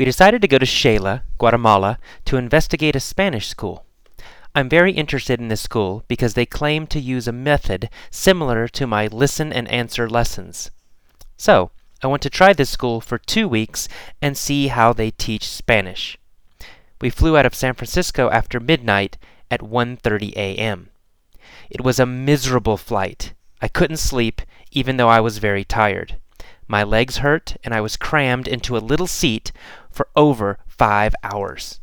we decided to go to Xela, Guatemala, to investigate a Spanish school. I'm very interested in this school because they claim to use a method similar to my listen and answer lessons. So, I want to try this school for two weeks and see how they teach Spanish. We flew out of San Francisco after midnight at 1:30 a.m. It was a miserable flight. I couldn't sleep even though I was very tired. My legs hurt and I was crammed into a little seat for over 5 hours.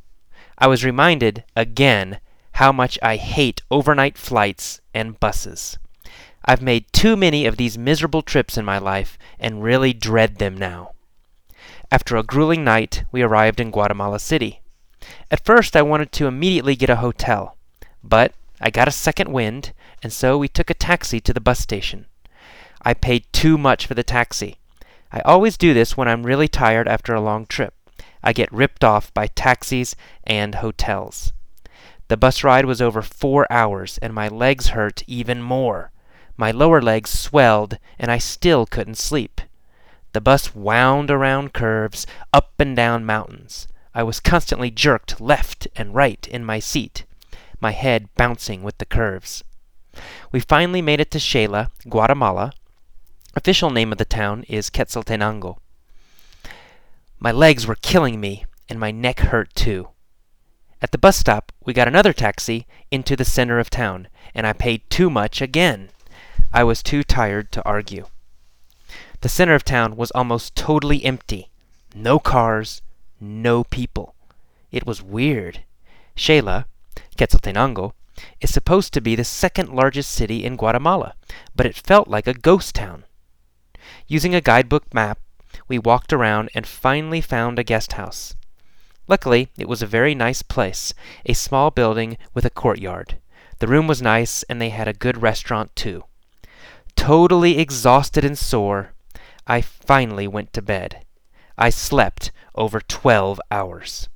I was reminded again how much I hate overnight flights and buses. I've made too many of these miserable trips in my life and really dread them now. After a grueling night, we arrived in Guatemala City. At first, I wanted to immediately get a hotel, but I got a second wind, and so we took a taxi to the bus station. I paid too much for the taxi. I always do this when I'm really tired after a long trip. I get ripped off by taxis and hotels. The bus ride was over four hours, and my legs hurt even more. My lower legs swelled, and I still couldn't sleep. The bus wound around curves, up and down mountains. I was constantly jerked left and right in my seat, my head bouncing with the curves. We finally made it to Xela, Guatemala. Official name of the town is Quetzaltenango. My legs were killing me, and my neck hurt too. At the bus stop, we got another taxi into the center of town, and I paid too much again. I was too tired to argue. The center of town was almost totally empty. No cars, no people. It was weird. Xela, Quetzaltenango, is supposed to be the second largest city in Guatemala, but it felt like a ghost town. Using a guidebook map, we walked around and finally found a guest house. Luckily, it was a very nice place, a small building with a courtyard. The room was nice, and they had a good restaurant too. Totally exhausted and sore, I finally went to bed. I slept over 12 hours.